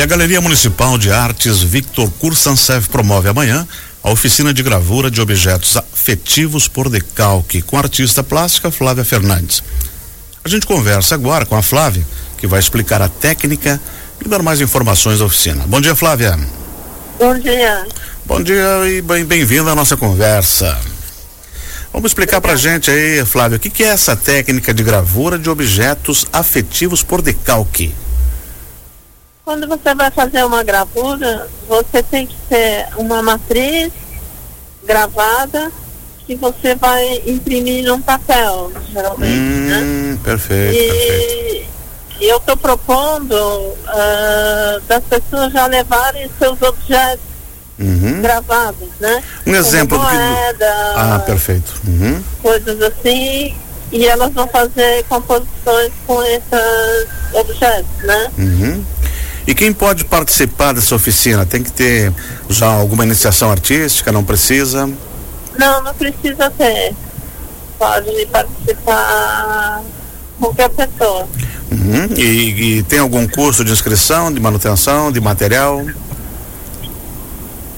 E a Galeria Municipal de Artes Victor Cursansev promove amanhã a oficina de gravura de objetos afetivos por decalque com a artista plástica Flávia Fernandes. A gente conversa agora com a Flávia, que vai explicar a técnica e dar mais informações da oficina. Bom dia, Flávia. Bom dia. Bom dia e bem-vinda à nossa conversa. Vamos explicar pra gente aí, Flávia, o que, que é essa técnica de gravura de objetos afetivos por decalque? Quando você vai fazer uma gravura, você tem que ter uma matriz gravada que você vai imprimir num papel, geralmente, né? hum, né? Perfeito, e, perfeito. Eu estou propondo uh, das pessoas já levarem seus objetos uhum. gravados, né? Um exemplo Como moeda, do que... Ah, perfeito. Uhum. Coisas assim, e elas vão fazer composições com esses objetos, né? Uhum. E quem pode participar dessa oficina? Tem que ter já alguma iniciação artística? Não precisa? Não, não precisa ter. Pode participar qualquer pessoa. Uhum. E, e, tem algum curso de inscrição, de manutenção, de material?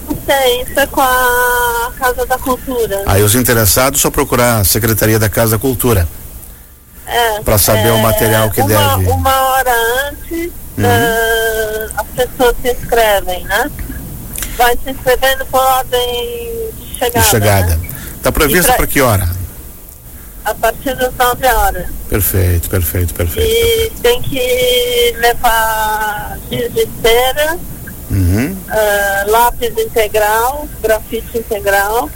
Não sei, isso é com a Casa da Cultura. Aí os interessados só procurar a Secretaria da Casa da Cultura. É. Para saber é, o material que uma, deve. Uma hora antes, uhum. uh, as pessoas se inscrevem, né? Vai se inscrevendo por ordem de chegada. De chegada. Está né? prevista para que hora? A partir das 9 horas. Perfeito, perfeito, perfeito. E perfeito. tem que levar giz de cera, uhum. uh, lápis integral, grafite integral,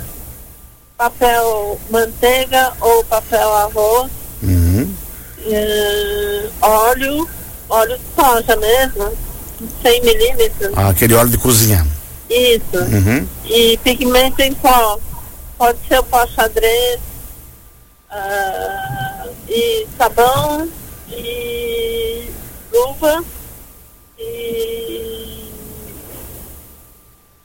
papel manteiga ou papel arroz, uhum. uh, óleo, óleo de soja mesmo, 100 milímetros. Ah, aquele óleo de cozinha. Isso. Uhum. E pigmento em pó. Pode ser o pó xadrez, uh, e sabão, e luva, e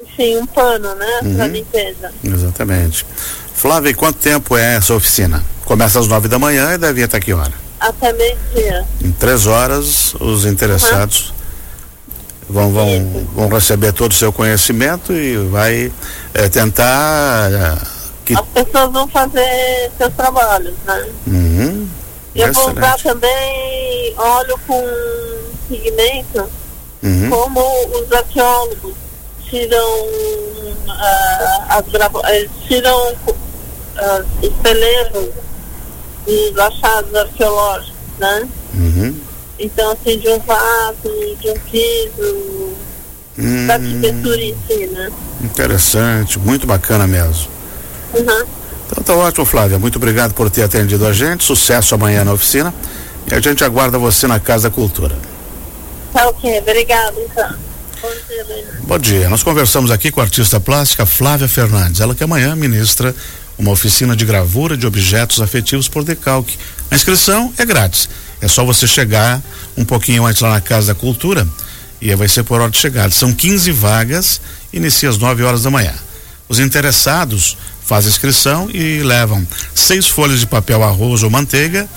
enfim, um pano, né? Uhum. Para limpeza. Exatamente. Flávia, quanto tempo é essa oficina? Começa às nove da manhã e deve ir até que hora? Até meio-dia. Em três horas, os interessados uhum. Vão, vão, vão receber todo o seu conhecimento e vai é, tentar. É, que... As pessoas vão fazer seus trabalhos, né? Uhum. Eu vou usar também óleo com pigmento, uhum. como os arqueólogos tiram uh, as eles tiram uh, os peleiros dos achados arqueológicos, né? Uhum. Então, assim, de um vaso, de um piso, hum. da arquitetura em si, né? Interessante, muito bacana mesmo. Uhum. Então tá ótimo, Flávia. Muito obrigado por ter atendido a gente. Sucesso amanhã na oficina. E a gente aguarda você na Casa da Cultura. Tá ok, obrigado então. Bom dia, Bom dia. Nós conversamos aqui com a artista plástica Flávia Fernandes. Ela que amanhã ministra uma oficina de gravura de objetos afetivos por decalque. A inscrição é grátis. É só você chegar um pouquinho antes lá na Casa da Cultura e vai ser por hora de chegada. São 15 vagas, inicia às 9 horas da manhã. Os interessados faz inscrição e levam seis folhas de papel arroz ou manteiga,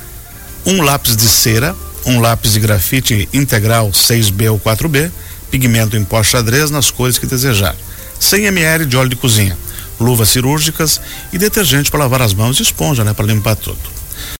um lápis de cera, um lápis de grafite integral 6B ou 4B, pigmento em pó xadrez nas cores que desejar, 100 ml de óleo de cozinha, luvas cirúrgicas e detergente para lavar as mãos e esponja, né, para limpar tudo.